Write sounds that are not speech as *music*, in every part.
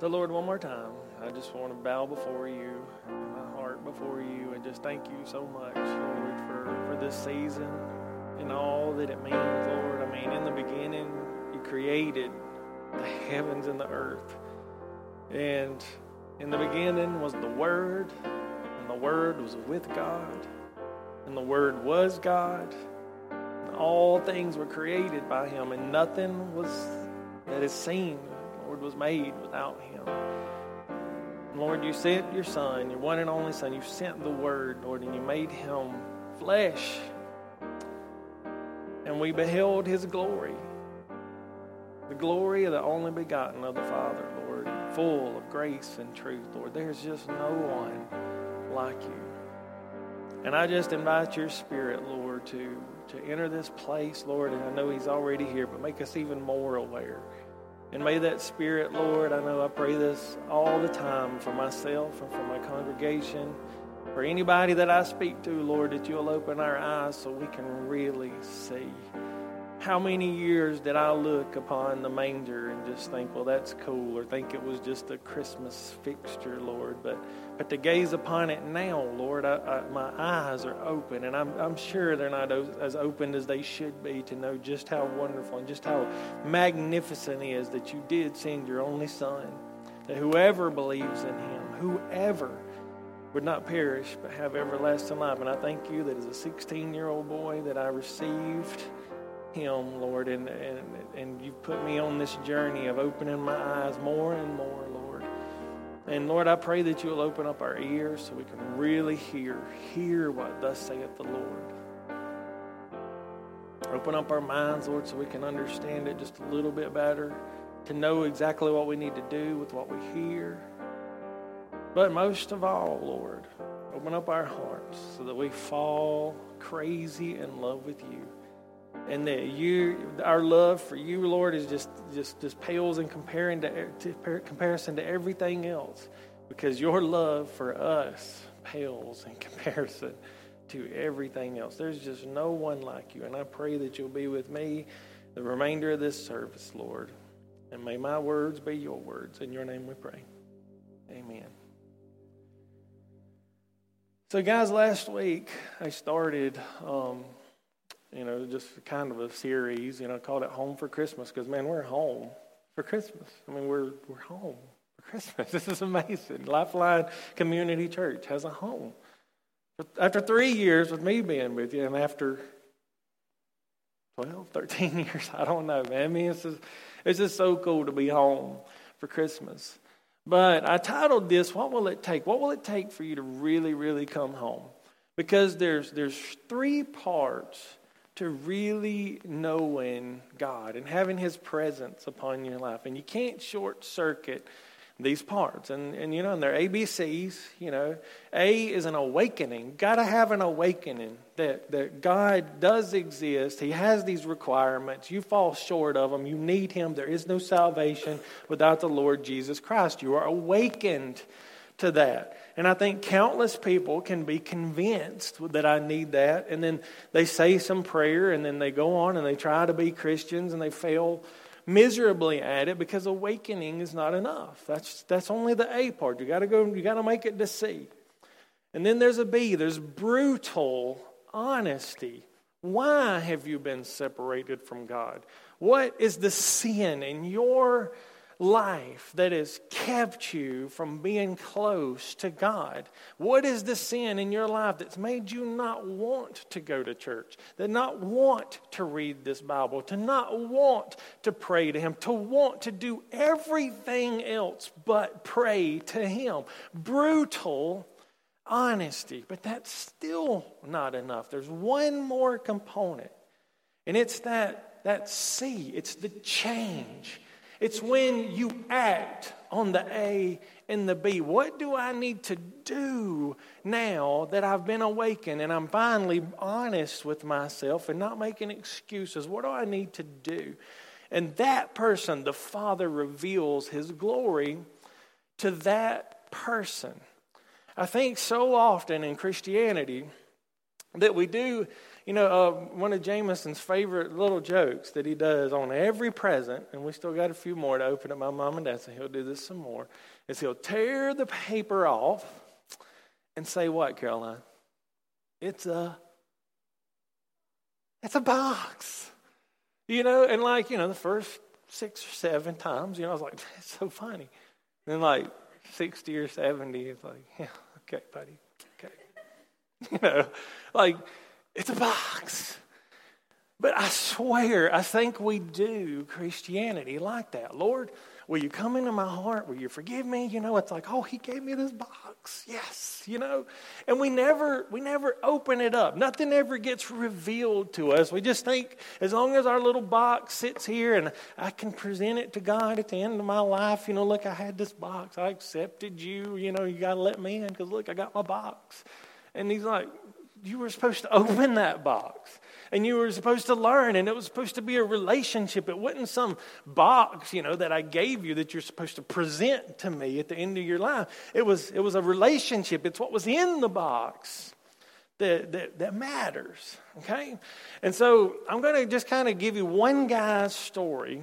So, Lord, one more time, I just want to bow before you, my heart before you, and just thank you so much, Lord, for, for this season and all that it means, Lord. I mean, in the beginning, you created the heavens and the earth. And in the beginning was the Word, and the Word was with God, and the Word was God. All things were created by Him, and nothing was that is seen was made without him. Lord, you sent your Son, your one and only Son. You sent the Word, Lord, and you made him flesh. And we beheld his glory. The glory of the only begotten of the Father, Lord, full of grace and truth, Lord. There's just no one like you. And I just invite your Spirit, Lord, to, to enter this place, Lord. And I know he's already here, but make us even more aware and may that spirit, Lord, I know I pray this all the time for myself and for my congregation, for anybody that I speak to, Lord, that you'll open our eyes so we can really see. How many years did I look upon the manger and just think, well, that's cool, or think it was just a Christmas fixture, Lord? But, but to gaze upon it now, Lord, I, I, my eyes are open, and I'm, I'm sure they're not as open as they should be to know just how wonderful and just how magnificent it is that you did send your only Son, that whoever believes in him, whoever, would not perish but have everlasting life. And I thank you that as a 16 year old boy that I received him, Lord, and, and, and you've put me on this journey of opening my eyes more and more, Lord. And Lord, I pray that you'll open up our ears so we can really hear, hear what thus saith the Lord. Open up our minds, Lord, so we can understand it just a little bit better, to know exactly what we need to do with what we hear. But most of all, Lord, open up our hearts so that we fall crazy in love with you and that you our love for you lord is just just just pales in comparing to, to, comparison to everything else. Because your love for us pales in *laughs* comparison to everything else. There's just no one like you and i pray that you'll be with me the remainder of this service lord. And may my words be your words. In your name we pray. Amen. So guys last week i started um, you know, just kind of a series, you know, called it Home for Christmas because, man, we're home for Christmas. I mean, we're, we're home for Christmas. *laughs* This is amazing. Lifeline Community Church has a home. After three years with me being with you, and after 12, 13 *laughs* years, I don't know, man. I mean, it's just, it's just so cool to be home for Christmas. But I titled this, What Will It Take? What will it take for you to really, really come home? Because there's, there's three parts to really knowing God and having His presence upon your life. And you can't short circuit these parts. And, and you know, and they're ABCs, you know. A is an awakening. Got to have an awakening that, that God does exist. He has these requirements. You fall short of them. You need Him. There is no salvation without the Lord Jesus Christ. You are awakened to that. And I think countless people can be convinced that I need that. And then they say some prayer and then they go on and they try to be Christians and they fail miserably at it because awakening is not enough. That's, that's only the A part. You got to go, you got to make it to C. And then there's a B, there's brutal honesty. Why have you been separated from God? What is the sin in your life that has kept you from being close to God? What is the sin in your life that's made you not want to go to church, that not want to read this Bible, to not want to pray to Him, to want to do everything else but pray to Him? Brutal honesty, but that's still not enough. There's one more component, and it's that, that C, it's the change. It's when you act on the A and the B. What do I need to do now that I've been awakened and I'm finally honest with myself and not making excuses? What do I need to do? And that person, the Father reveals His glory to that person. I think so often in Christianity, that we do, you know, uh, one of Jameson's favorite little jokes that he does on every present, and we still got a few more to open at my mom and dad, so he'll do this some more, is he'll tear the paper off and say what, Caroline? It's a it's a box. You know, and like, you know, the first six or seven times, you know, I was like, *laughs* that's so funny. And then like 60 or 70, it's like, yeah, okay, buddy. Okay. *laughs* You know, like, it's a box. But I swear, I think we do Christianity like that. Lord, will you come into my heart? Will you forgive me? You know, it's like, oh, he gave me this box. Yes, you know. And we never we never open it up. Nothing ever gets revealed to us. We just think as long as our little box sits here and I can present it to God at the end of my life, you know, look, I had this box. I accepted you. You know, you got to let me in because look, I got my box. And he's like, you were supposed to *laughs* open that box and you were supposed to learn and it was supposed to be a relationship. It wasn't some box you know that i gave you that you're supposed to present to me at the end of your life. It was it was a relationship. It's what was in the box that that, that matters okay? And so i'm going to just kind of give you one guy's story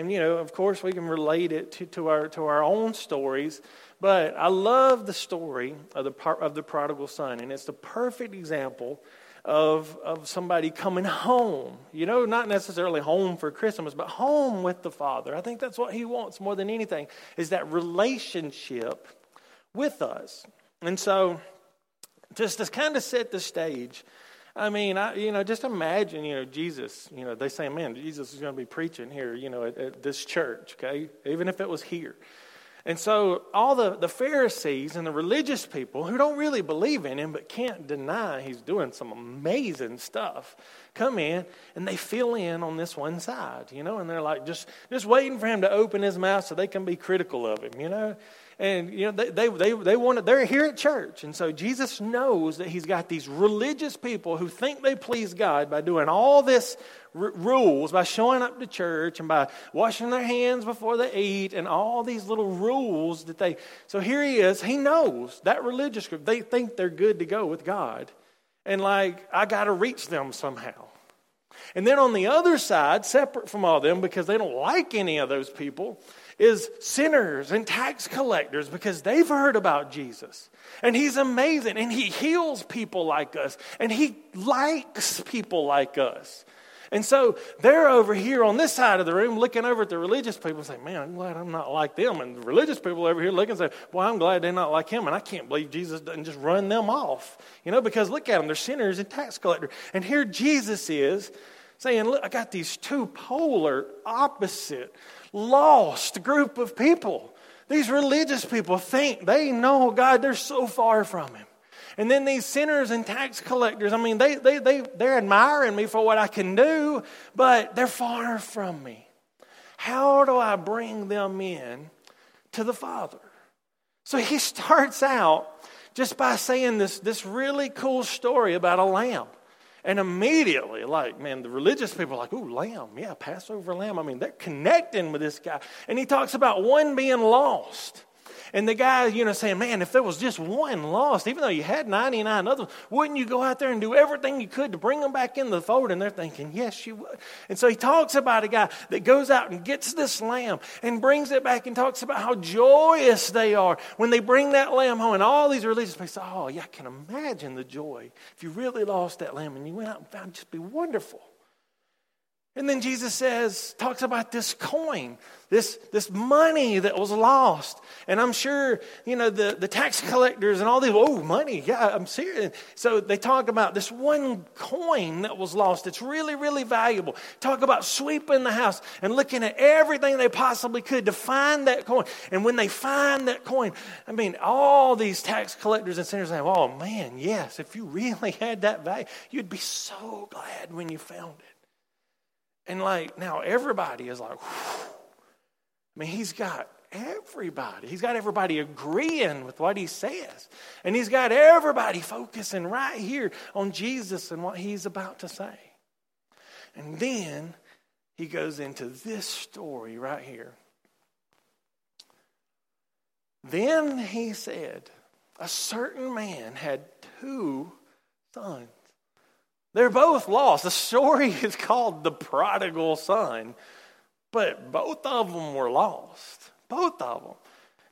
and you know of course we can relate it to, to our to our own stories but I love the story of the, of the prodigal son, and it's the perfect example of, of somebody coming home. You know, not necessarily home for Christmas, but home with the Father. I think that's what he wants more than anything, is that relationship with us. And so, just to kind of set the stage, I mean, I, you know, just imagine, you know, Jesus, you know, they say, man, Jesus is going to be preaching here, you know, at, at this church, okay? Even if it was here. And so, all the, the Pharisees and the religious people who don't really believe in him but can't deny he's doing some amazing stuff come in and they fill in on this one side, you know, and they're like just, just waiting for him to open his mouth so they can be critical of him, you know. And, you know, they, they, they, they want they're here at church. And so Jesus knows that he's got these religious people who think they please God by doing all this r- rules, by showing up to church and by washing their hands before they eat and all these little rules that they. So here he is. He knows that religious group, they think they're good to go with God. And like, I got to reach them somehow. And then on the other side, separate from all them, because they don't like any of those people, is sinners and tax collectors because they've heard about Jesus. And he's amazing and he heals people like us and he likes people like us. And so they're over here on this side of the room looking over at the religious people and saying, Man, I'm glad I'm not like them. And the religious people over here looking and say, Well, I'm glad they're not like him. And I can't believe Jesus doesn't just run them off. You know, because look at them, they're sinners and tax collectors. And here Jesus is saying, Look, I got these two polar opposite lost group of people. These religious people think they know God, they're so far from Him. And then these sinners and tax collectors, I mean, they, they, they, they're admiring me for what I can do, but they're far from me. How do I bring them in to the Father? So he *laughs* starts out just by saying this, this really cool story about a lamb. And immediately, like, man, the religious people are like, ooh, lamb. Yeah, Passover lamb. I mean, they're connecting with this guy. And he talks about one being lost. And the guy, you know, saying, man, if there was just one lost, even though you had 99 others, wouldn't you go out there and do everything you could to bring them back in the fold? And they're thinking, yes, you would. And so he talks about a guy that goes out and gets this lamb and brings it back and talks about how joyous they are when they bring that lamb home. And all these religious people say, oh, yeah, I can imagine the joy if you really lost that lamb and you went out and found it just be wonderful. And then Jesus says, talks about this coin, this, this money that was lost. And I'm sure, you know, the, the tax *laughs* collectors and all these, oh, money, yeah, I'm serious. So they talk about this one coin that was lost. It's really, really valuable. Talk about sweeping the house and looking at everything they possibly could to find that coin. And when they find that coin, I mean, all these tax collectors and sinners say, oh, man, yes, if you *laughs* really had that value, you'd be so glad when you found it. And like now everybody is like, Whew. I mean, he's got everybody. He's got everybody agreeing with what he says. And he's got everybody focusing right here on Jesus and what he's about to say. And then he goes into this story right here. Then he said, A certain man had two sons. They're both lost. The story *laughs* is called The Prodigal Son, but both of them were lost. Both of them.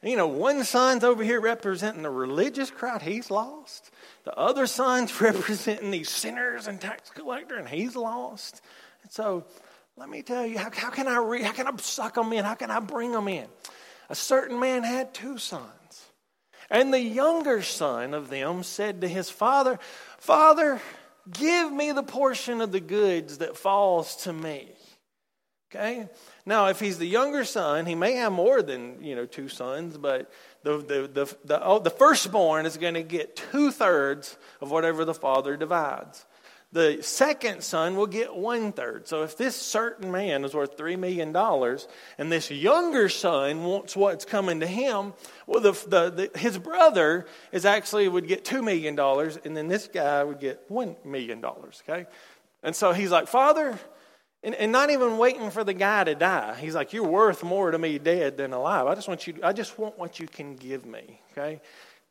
You know, one son's over here representing the religious crowd, he's lost. The other son's *laughs* representing these sinners and tax collector, and he's lost. And so, let me tell you, how, how can I re, how can I suck them in? How can I bring them in? A certain man had two sons. And the younger son of them said to his father, Father, give me the portion of the goods that falls to me. Okay? Now, if he's the younger son, he may have more than, you know, two sons, but the, the, the, the, oh, the firstborn is going to get two thirds of whatever the father divides the second son will get one third. So if this certain man is worth $3 million and this younger son wants what's coming to him, well, the, the, the, his brother is actually would get $2 million and then this guy would get $1 million, okay? And so he's like, Father, and, and not even waiting for the guy to die. He's like, You're worth more to me dead than alive. I just want you, I just want what you can give me, okay?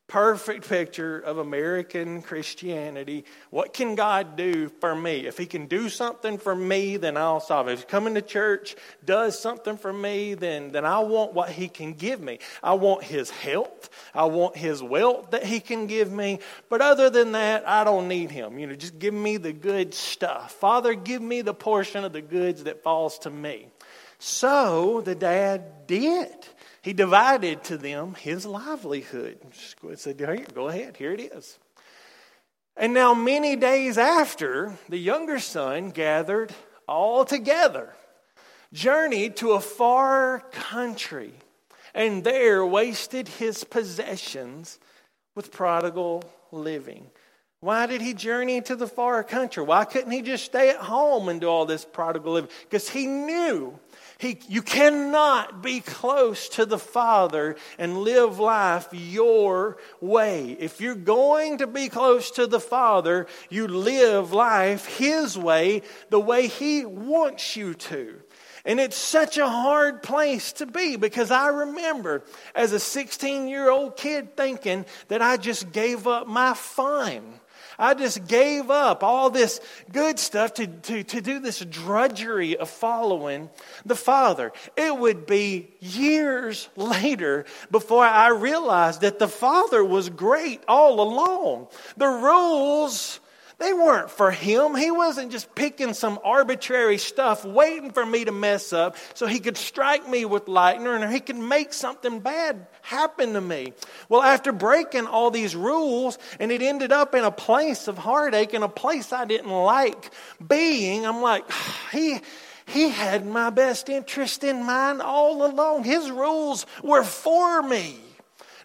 Perfect picture of American Christianity. What can God do for me? If He can do something for me, then I'll solve it. If coming to church does something for me, then, then I want what He can give me. I want His health. I want His wealth that He can give me. But other than that, I don't need Him. You know, just give me the good stuff. Father, give me the portion of the goods that falls to me. So the dad did. He divided to them his livelihood. He said, Here, go ahead, here it is. And now, many days after, the younger son gathered all together, journeyed to a far country, and there wasted his possessions with prodigal living. Why did he journey to the far country? Why couldn't he just stay at home and do all this prodigal living? Because he knew he, you cannot be close to the Father and live life your way. If you're going to be close to the Father, you live life His way, the way He wants you to. And it's such a hard place to be because I remember as a 16 year old kid thinking that I just gave up my fun I just gave up all this good stuff to, to, to do this drudgery of following the Father. It would be years *laughs* later before I realized that the Father was great all along. The rules they weren't for him. He wasn't just picking some arbitrary stuff, waiting for me to mess up so he could strike me with lightning or he could make something bad happen to me. Well, after breaking all these rules, and it ended up in a place of heartache, in a place I didn't like being, I'm like, *sighs* he. He had my best interest in mind all along. His rules were for me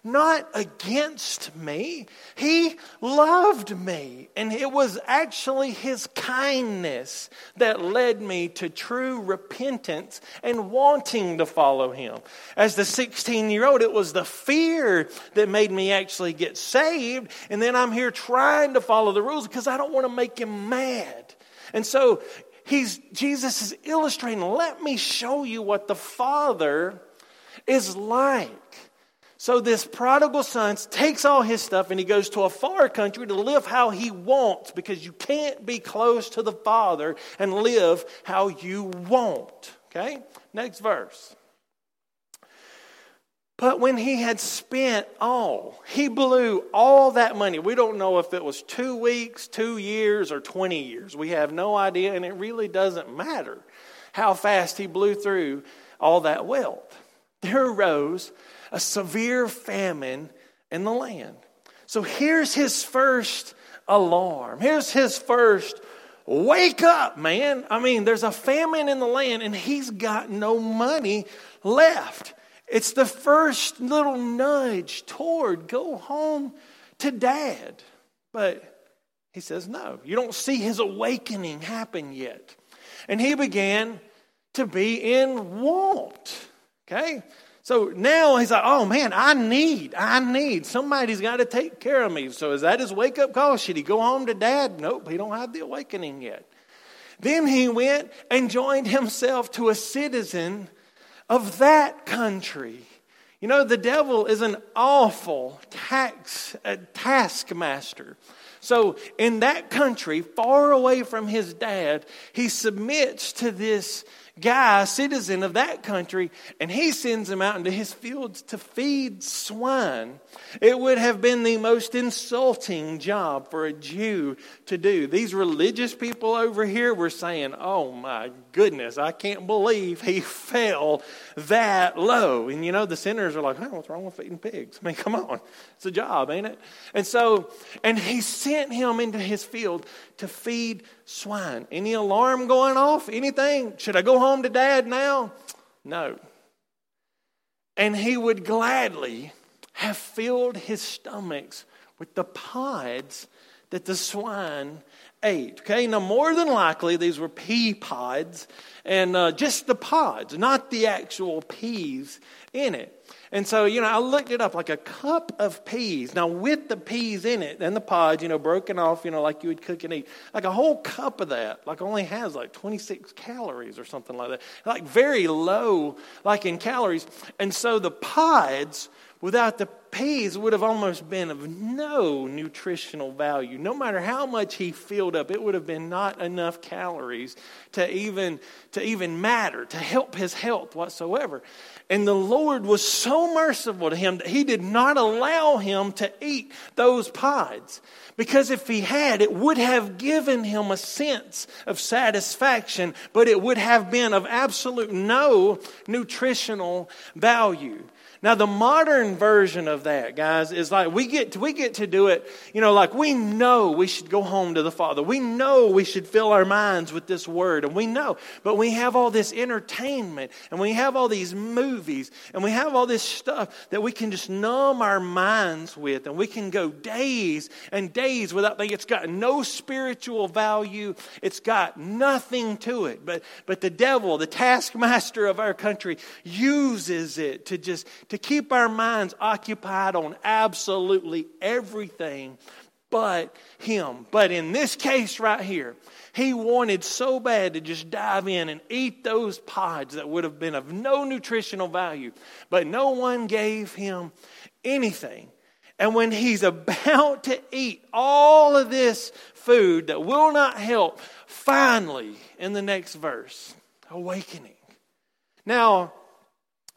not against me. He loved me. And it was actually His kindness that led me to true repentance and wanting to follow Him. As the 16 year old, it was the fear that made me actually get saved. And then I'm here trying to follow the rules because I don't want to make Him mad. And so, He's, Jesus is illustrating, let me show you what the Father is like. So this prodigal son takes all his stuff and he goes to a far country to live how he wants because you can't be close to the Father and live how you want. Okay? Next verse. But when he had spent all, he blew all that money. We don't know if it was two weeks, two years, or 20 years. We have no idea, and it really doesn't matter how fast he blew through all that wealth. There arose a severe famine in the land. So here's his first alarm. Here's his first wake up, man. I mean, there's a famine in the land and he's got no money left. It's the first little nudge toward go home to dad. But he says, no, you don't see his awakening happen yet. And he began to be in want. Okay? So now he's like, oh man, I need, I need, somebody's got to take care of me. So is that his wake up call? Should he go home to dad? Nope, he don't have the awakening yet. Then he went and joined himself to a citizen of that country. You know, the devil is an awful tax, uh, taskmaster. So, in that country, far away from his dad, he submits to this guy, citizen of that country, and he sends him out into his fields to feed swine. It would have been the most insulting job for a Jew to do. These religious people over here were saying, Oh my goodness, I can't believe he *laughs* fell that low. And you know, the sinners are like, oh, What's wrong with feeding pigs? *laughs* I mean, come on. It's a job, ain't it? And so, and he sent him into his field to feed swine. Any alarm going off? Anything? Should I go home to dad now? No. And he would gladly have filled his stomachs with the pods that the swine ate. Okay, now more than likely these were pea pods and uh, just the pods, not the actual peas in it. And so, you know, I looked it up like a cup of peas. Now, with the peas in it and the pods, you know, broken off, you know, like you would cook and eat, like a whole cup of that, like only has like 26 calories or something like that. Like very low, like in calories. And so the pods without the peas would have almost been of no nutritional value. No matter how much he filled up, it would have been not enough calories to even, to even matter, to help his health whatsoever. And the Lord was so merciful to him that he did not allow him to eat those pods. Because if he had, it would have given him a sense of satisfaction, but it would have been of absolute no nutritional value. Now, the modern version of that, guys, is like we get to, we get to do it, you know, like we know we should go home to the Father. We know we should fill our minds with this word, and we know. But we have all this entertainment, and we have all these movies, and we have all this stuff that we can just numb our minds with, and we can go days and days without thinking it's got no spiritual value. It's got nothing to it. But, but the devil, the taskmaster of our country, uses it to just to keep our minds occupied on absolutely everything but Him. But in this case right here, he wanted so bad to just dive in and eat those pods that would have been of no nutritional value. But no one gave him anything. And when he's about to eat all of this food that will not help, finally, in the next verse, awakening. Now,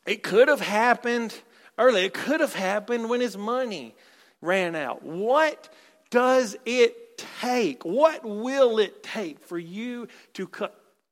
it could have happened early. It could have happened when his money ran out. What does it take? What will it take for you to, co-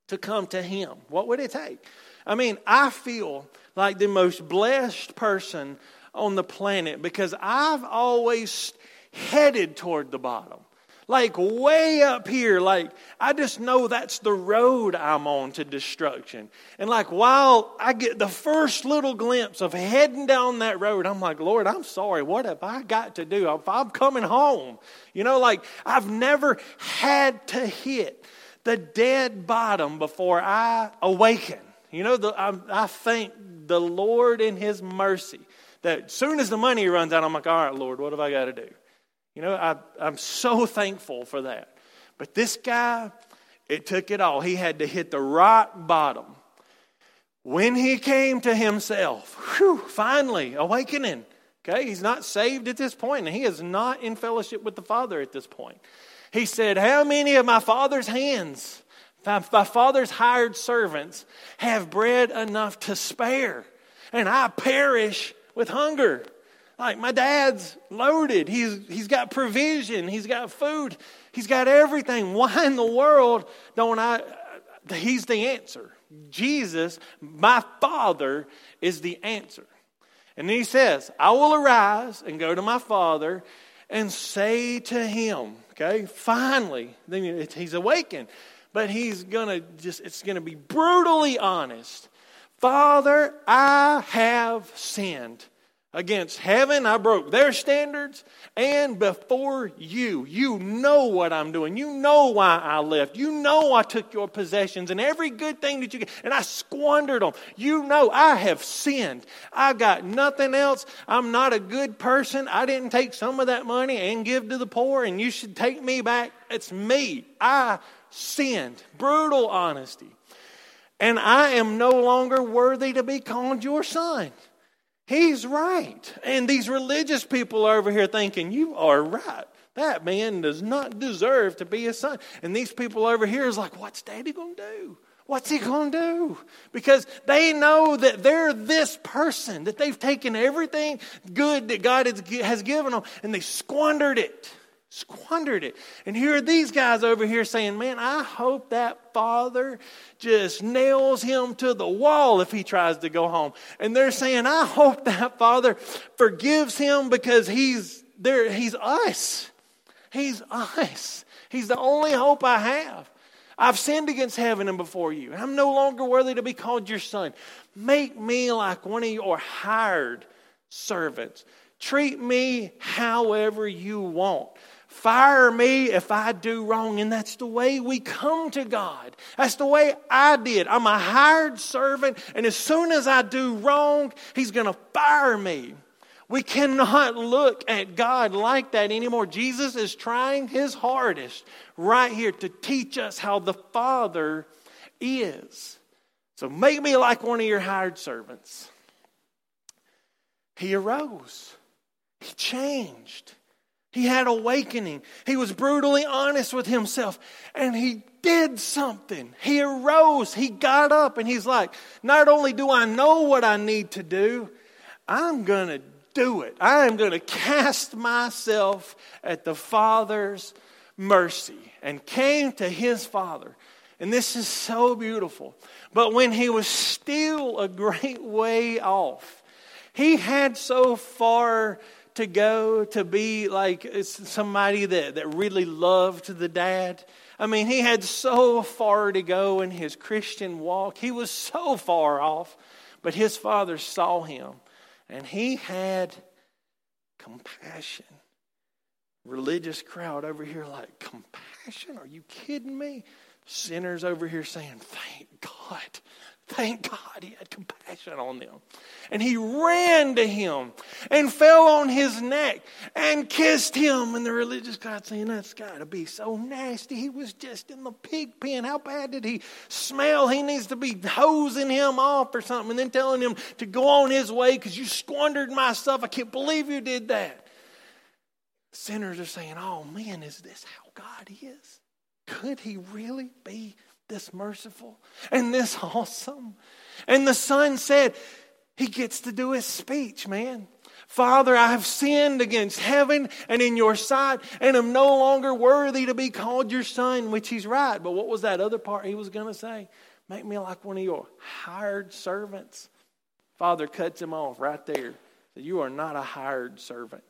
to come to him? What would it take? I mean, I feel like the most blessed person on the planet because I've always headed toward the bottom like way up here. Like, I just know that's the road I'm on to destruction. And like, while I get the first little glimpse of heading down that road, I'm like, Lord, I'm sorry. What have I got to do? If I'm coming home, you know, like, I've never had to hit the dead bottom before I awaken. You know, the, I, I thank the Lord in His mercy that soon as the money runs out, I'm like, all right, Lord, what have I got to do? You know, I, I'm so thankful for that. But this guy, it took it all. He had to hit the rock bottom. When he came to himself, whew, finally awakening. Okay, he's not saved at this point, and he is not in fellowship with the Father at this point. He said, How many of my father's hands, my father's hired servants, have bread enough to spare? And I perish with hunger. Like my dad's loaded. He's he's got provision. He's got food. He's got everything. *laughs* Why in the world don't I? Uh, he's the answer. Jesus, my Father, is the answer. And he says, I will arise and go to my Father and say to him, okay, finally, then he's awakened. But he's to just, it's to be brutally honest. Father, I have sinned against heaven. I broke their standards. And before you, you know what I'm doing. You know why I left. You know I took your possessions and every good thing that you get, and I squandered them. You know I have sinned. I got nothing else. I'm not a good person. I didn't take some of that money and give to the poor, and you should take me back. It's me. I sinned. Brutal honesty. And I am no longer worthy to be called your son. He's right. And these religious people are over here thinking, You are right. That man does not deserve to be a son. And these people over here is like, what's daddy going to do? What's he going to do? Because they know that they're this person, that they've taken everything good that God has given them and they squandered it. Squandered it. And here are these guys over here saying, Man, I hope that father just nails him to the wall if he tries to go home. And they're saying, I hope that father forgives him because he's there, he's us. He's us. He's the only hope I have. I've sinned against heaven and before you. I'm no longer worthy to be called your son. Make me like one of your hired servants. Treat me however you want. Fire me if I do wrong. And that's the way we come to God. That's the way I did. I'm a hired servant, and as soon as I do wrong, He's going to fire me. We cannot *laughs* look at God like that anymore. Jesus is trying his hardest right here to teach us how the Father is. So make me like one of your hired servants. He arose, he changed. He had awakening. He was brutally honest with himself and he did something. He arose, he got up and he's like, not only do I know what I need to do, I'm going to do it. I am going to cast myself at the Father's mercy and came to his Father. And this is so beautiful. But when he was still a great way off, he had so far to go to be like somebody that, that really loved the dad. I mean, he had so far to go in his Christian walk. He was so far off, but his father saw him and he had compassion. Religious crowd over here, like, compassion? Are you kidding me? Sinners over here saying, Thank God. Thank God he had compassion on them. And he ran to him and fell on his neck and kissed him. And the religious crowd saying, That's got to be so nasty. He was just in the pig pen. How bad did he smell? He needs to be hosing him off or something and then telling him to go on his way because you squandered my stuff. I can't believe you did that. Sinners are saying, Oh man, is this how God is? Could he really be this merciful and this *laughs* awesome. And the son said, he gets to do his speech, man. Father, I have sinned against heaven and in your sight, and am no longer worthy to be called your son, which he's right. But what was that other part he was going to say? Make me like one of your hired servants. Father cuts him off right there. You are not a hired servant.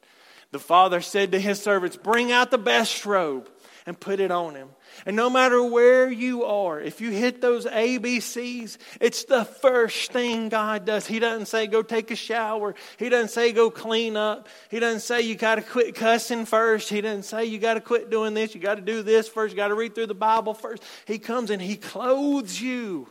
The father said to his servants, Bring out the best robe and put it on him. And no matter where you are, if you hit those ABCs, it's the first thing God does. He doesn't say go take a shower. He doesn't say go clean up. He doesn't say you got to quit cussing first. He doesn't say you got to quit doing this. You got to do this first. You got to read through the Bible first. He comes and he clothes you,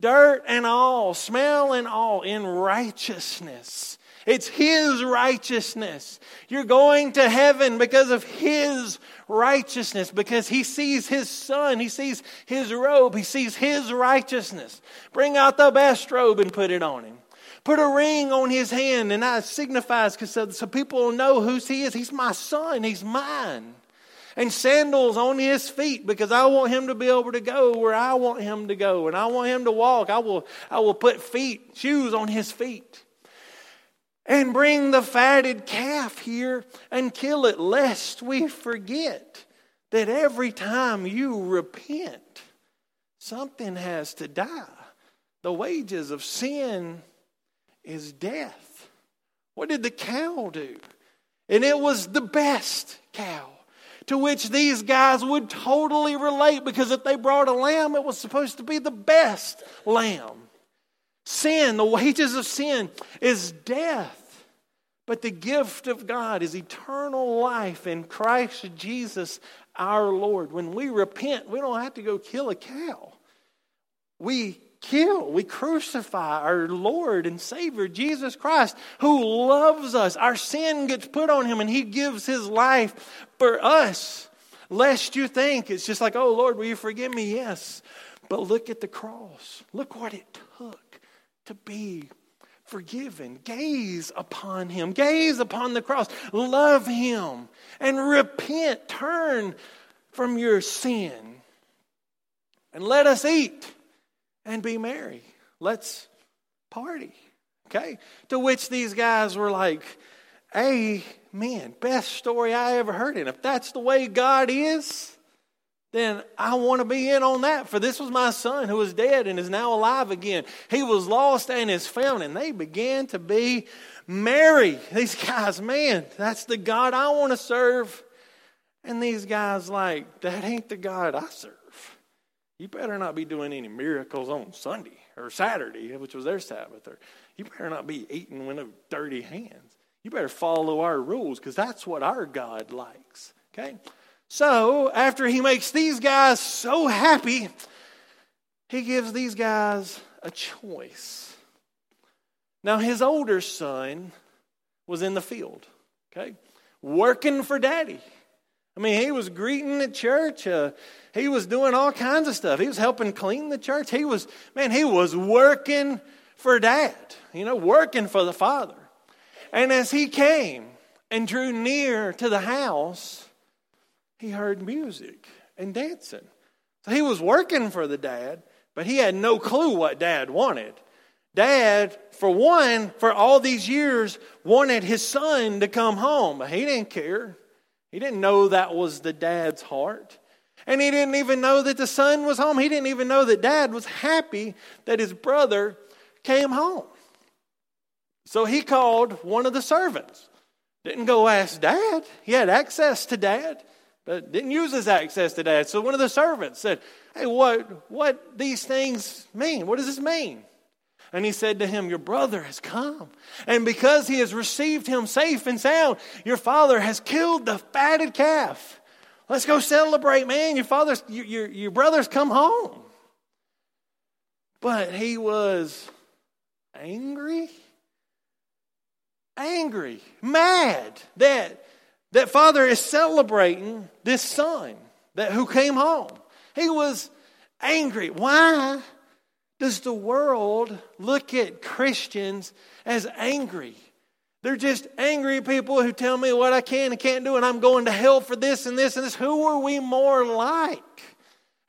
dirt and all, smell and all, in righteousness. It's His righteousness. You're going to heaven because of His righteousness, because He sees His Son, He sees His robe, He sees His righteousness. Bring out the best robe and put it on Him. Put a ring on His hand, and that signifies because so, so people will know whose He is. He's my Son, He's mine. And sandals on his feet because I want him to be able to go where I want him to go. And I want him to walk. I will, I will put feet, shoes on his feet and bring the fatted calf here and kill it, lest we forget that every time you repent, something has to die. The wages of sin is death. What did the cow do? And it was the best cow to which these guys would totally relate because if they brought a lamb, it was supposed to be the best lamb. Sin, the wages of sin, is death. But the gift of God is eternal life in Christ Jesus our Lord. When we repent, we don't have to go kill a cow. We kill, we crucify our Lord and Savior, Jesus Christ, who loves us. Our sin gets put on him and he gives his life for us. Lest you think it's just like, oh Lord, will you forgive me? Yes. But look at the cross. Look what it took to be forgiven. Gaze upon him. Gaze upon the cross. Love him and repent. Turn from your sin. And let us eat and be merry. Let's party. Okay? To which these guys were like, Amen. Best story I ever heard. And if that's the way God is, then I want to be in on that. For this was my son who was dead and is now alive again. He was lost and is found. And they began to be merry. *laughs* These guys, man, that's the God I want to serve. And these guys, like, that ain't the God I serve. You better not be doing any miracles on Sunday or Saturday, which was their Sabbath. Or you better not be eating with dirty hands. You better follow our rules because that's what our God likes. Okay? So, after he makes these guys so happy, he gives these guys a choice. Now, his older son was in the field, okay, working for daddy. I mean, he was greeting at church. Uh, he was doing all kinds of stuff. He was helping clean the church. He was, man, he was working for dad, you know, working for the father. And as he came and drew near to the house, he heard music and dancing. So he was working for the dad, but he had no clue what dad wanted. Dad, for one, for all these years, wanted his son to come home, he didn't care. He didn't know that was the dad's heart. And he didn't even know that the son was home. He didn't even know that dad was happy that his brother came home. So he called one of the servants. Didn't go ask dad. He had access to dad but didn't use his access to dad. So one of the servants said, Hey, what, what these things mean? What does this mean? And he said to him, Your brother has come. And because he has received him safe and sound, your father has killed the fatted calf. Let's go celebrate, man. Your father's your, your, your brother's come home. But he was angry. Angry, mad that that father is celebrating this son that who came home. He was angry. Why does the world look at Christians as angry? They're just angry people who tell me what I can and can't do, and I'm going to hell for this and this and this. Who are we more like?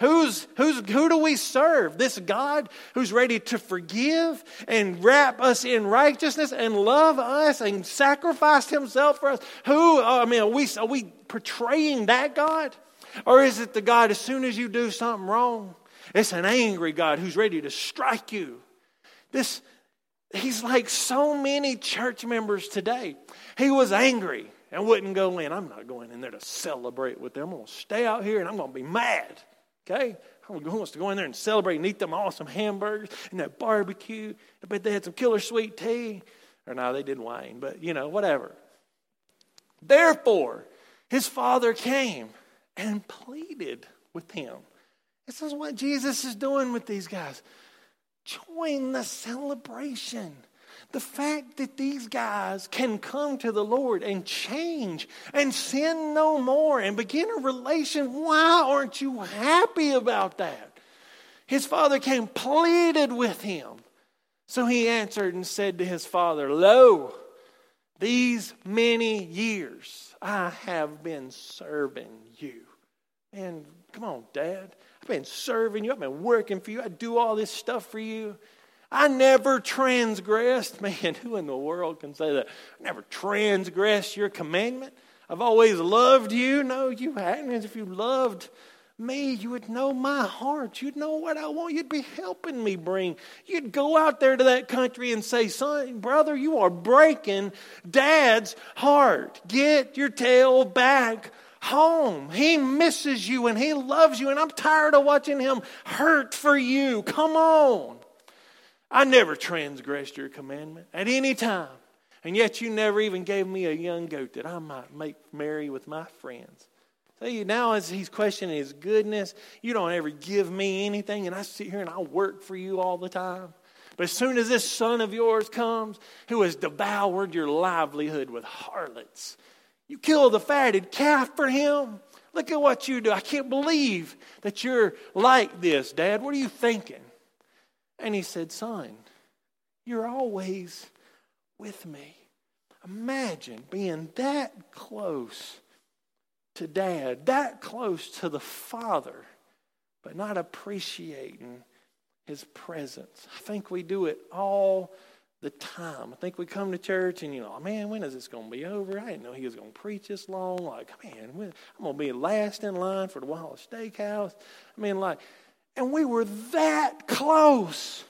Who's, who's, who do we serve? This God who's ready to forgive and wrap us in righteousness and love us and sacrificed himself for us? Who, uh, I mean, are we, are we portraying that God? Or is it the God as soon as you do something wrong, it's an angry God who's ready to strike you? This, he's like so many church members today. He was angry and wouldn't go in. I'm not going in there to celebrate with them. I'm going to stay out here and I'm going to be mad. Okay? Who wants to go in there and celebrate and eat them awesome hamburgers and that barbecue? I bet they had some killer sweet tea. Or no, they did wine, but you know, whatever. Therefore, his father came and pleaded with him. This is what Jesus is doing with these guys. Join the celebration. The fact that these guys can come to the Lord and change and sin no more and begin a relation, why aren't you happy about that? His father came, pleaded with him. So he answered and said to his father, Lo, these many years I have been serving you. And come on, Dad. I've been serving you. I've been working for you. I do all this stuff for you. I never transgressed. *laughs* Man, who in the world can say that? I never transgressed your commandment. I've always loved you. No, you hadn't. If you loved me, you would know my heart. You'd know what I want. You'd be helping me bring. You'd go out there to that country and say, son, brother, you are breaking dad's heart. Get your tail back home. He misses you and he loves you, and I'm tired of watching him hurt for you. Come on. I never transgressed your commandment at any time. And yet you never even gave me a young goat that I might make merry with my friends. See, now as he's questioning his goodness, you don't ever give me anything, and I sit here and I work for you all the time. But as soon as this son of yours comes, who has devoured your livelihood with harlots, you kill the fatted calf for him. Look at what you do. I can't believe that you're like this, Dad. What are you thinking? And he said, Son, you're always with me. Imagine being that close to dad, that close to the father, but not appreciating his presence. I think we do it all the time. I think we come to church and, you know, man, when is this going to be over? I didn't know he was going to preach this long. Like, man, when, I'm going to be last in line for the Wallace Steakhouse. I mean, like, and we were that close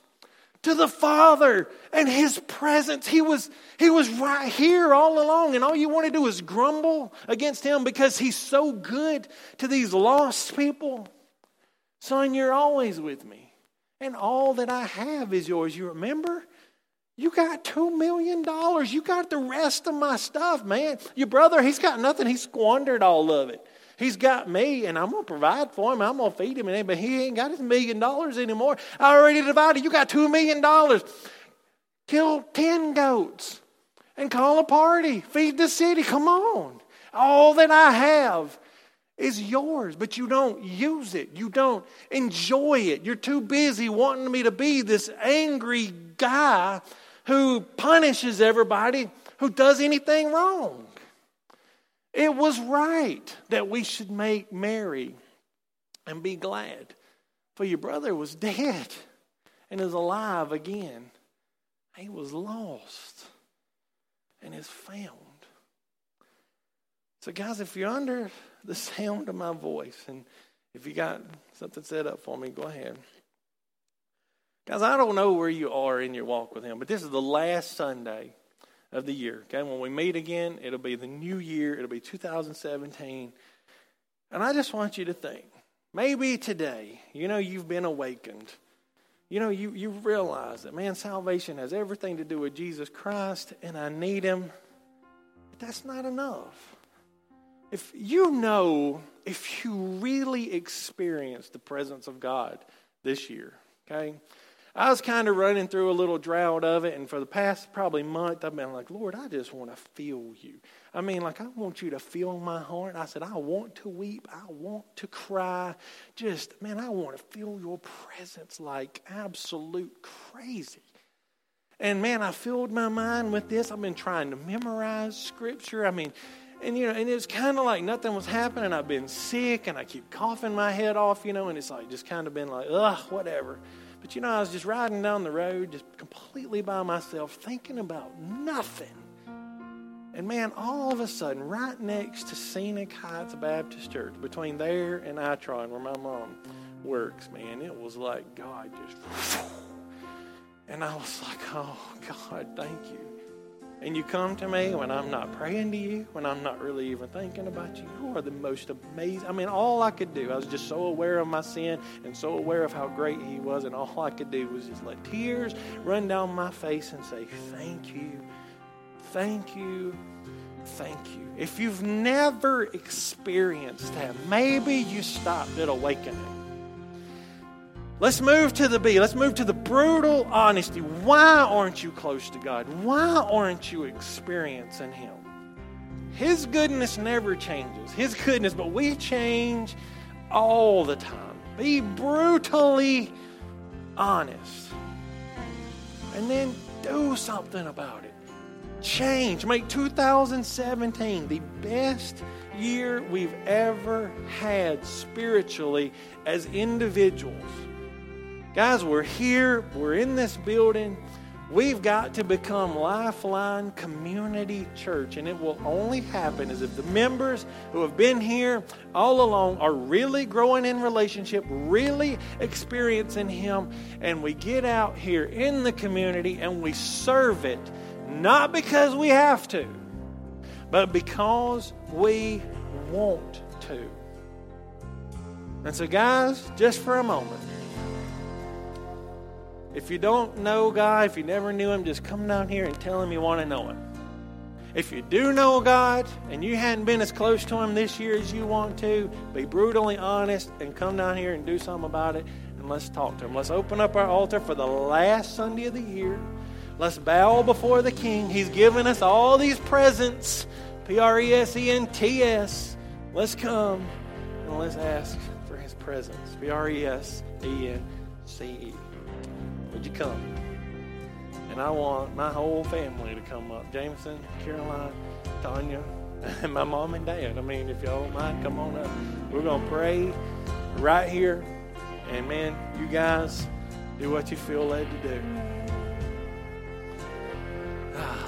to the Father and His presence. He was, he was right here all along, and all you want to do is grumble against Him because He's so good to these lost people. Son, you're always with me, and all that I have is yours. You remember? You got $2 million. You got the rest of my stuff, man. Your brother, he's got nothing. He squandered all of it. He's got me, and I'm going to provide for him. I'm going to feed him, and but he ain't got his million dollars anymore. I already divided. You got $2 million. Kill 10 goats and call a party. Feed the city. Come on. All that I have is yours, but you don't use it. You don't enjoy it. You're too busy wanting me to be this angry guy who punishes everybody who does anything wrong. It was right that we should make merry and be glad, for your brother was *laughs* dead and is alive again. He was lost and is found. So, guys, if you're under the sound of my voice, and if you got something set up for me, go ahead. Guys, I don't know where you are in your walk with Him, but this is the last Sunday of the year. Okay, when we meet again, it'll be the new year, it'll be 2017. And I just want you to think maybe today, you know, you've been awakened. You know, you, you realize that, man, salvation has everything to do with Jesus Christ, and I need Him. But that's not enough. If you know, if you really experience the presence of God this year, okay, I was kind of running through a little drought of it, and for the past probably month, I've been like, Lord, I just want to feel you. I mean, like, I want you to feel my heart. I said, I want to weep. I want to cry. Just, man, I want to feel your presence like absolute crazy. And man, I filled my mind with this. I've been trying to memorize scripture. I mean, and you know, and it's kind of like nothing was happening. I've been sick, and I keep coughing my head off, you know, and it's like just kind of been like, ugh, whatever. But you know, I was just riding down the road, just completely by myself, thinking about nothing. And man, all of a sudden, right next to Scenic Heights Baptist Church, between there and Itron, where my mom works, man, it was like God just. And I was like, oh, God, thank you. And you come to me when I'm not praying to you, when I'm not really even thinking about you. You are the most amazing. I mean, all I could do, I was just so aware of my sin and so aware of how great He was, and all I could do was just let tears run down my face and say, Thank you, thank you, thank you. If you've never experienced that, maybe you stopped at awakening. Let's move to the B. Let's move to the brutal honesty. Why aren't you close to God? Why aren't you experiencing Him? His goodness never changes. His goodness, but we change all the time. Be brutally honest. And then do something about it. Change. Make 2017 the best year we've ever had spiritually as individuals. Guys, we're here, we're in this building. We've got to become Lifeline Community Church, and it will only happen as if the members who have been here all along are really growing in relationship, really experiencing Him, and we get out here in the community and we serve it, not because we have to, but because we want to. And so, guys, just for a moment, if you don't know God, if you never knew Him, just come down here and tell Him you want to know Him. If you do know God and you hadn't been as close to Him this year as you want to, be brutally honest and come down here and do something about it and let's talk to Him. Let's open up our altar for the last Sunday of the year. Let's bow before the King. He's given us all these presents P R E S E N T S. Let's come and let's ask for His presence. P R E S E N C E you come? And I want my whole family to come up Jameson, Caroline, Tanya, and *laughs* my mom and dad. I mean, if y'all don't mind, come on up. We're going to pray right here. And man, you guys do what you feel led to do. Ah.